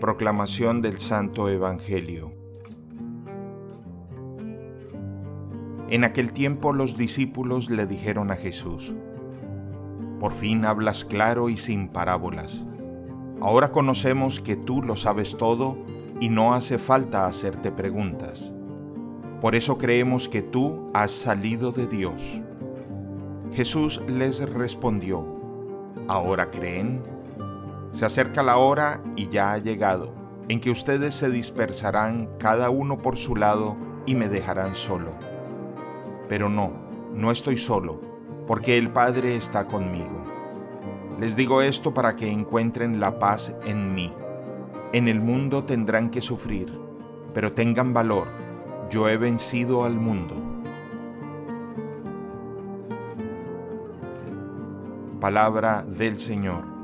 Proclamación del Santo Evangelio. En aquel tiempo los discípulos le dijeron a Jesús, Por fin hablas claro y sin parábolas. Ahora conocemos que tú lo sabes todo y no hace falta hacerte preguntas. Por eso creemos que tú has salido de Dios. Jesús les respondió, ¿ahora creen? Se acerca la hora y ya ha llegado, en que ustedes se dispersarán cada uno por su lado y me dejarán solo. Pero no, no estoy solo, porque el Padre está conmigo. Les digo esto para que encuentren la paz en mí. En el mundo tendrán que sufrir, pero tengan valor, yo he vencido al mundo. Palabra del Señor.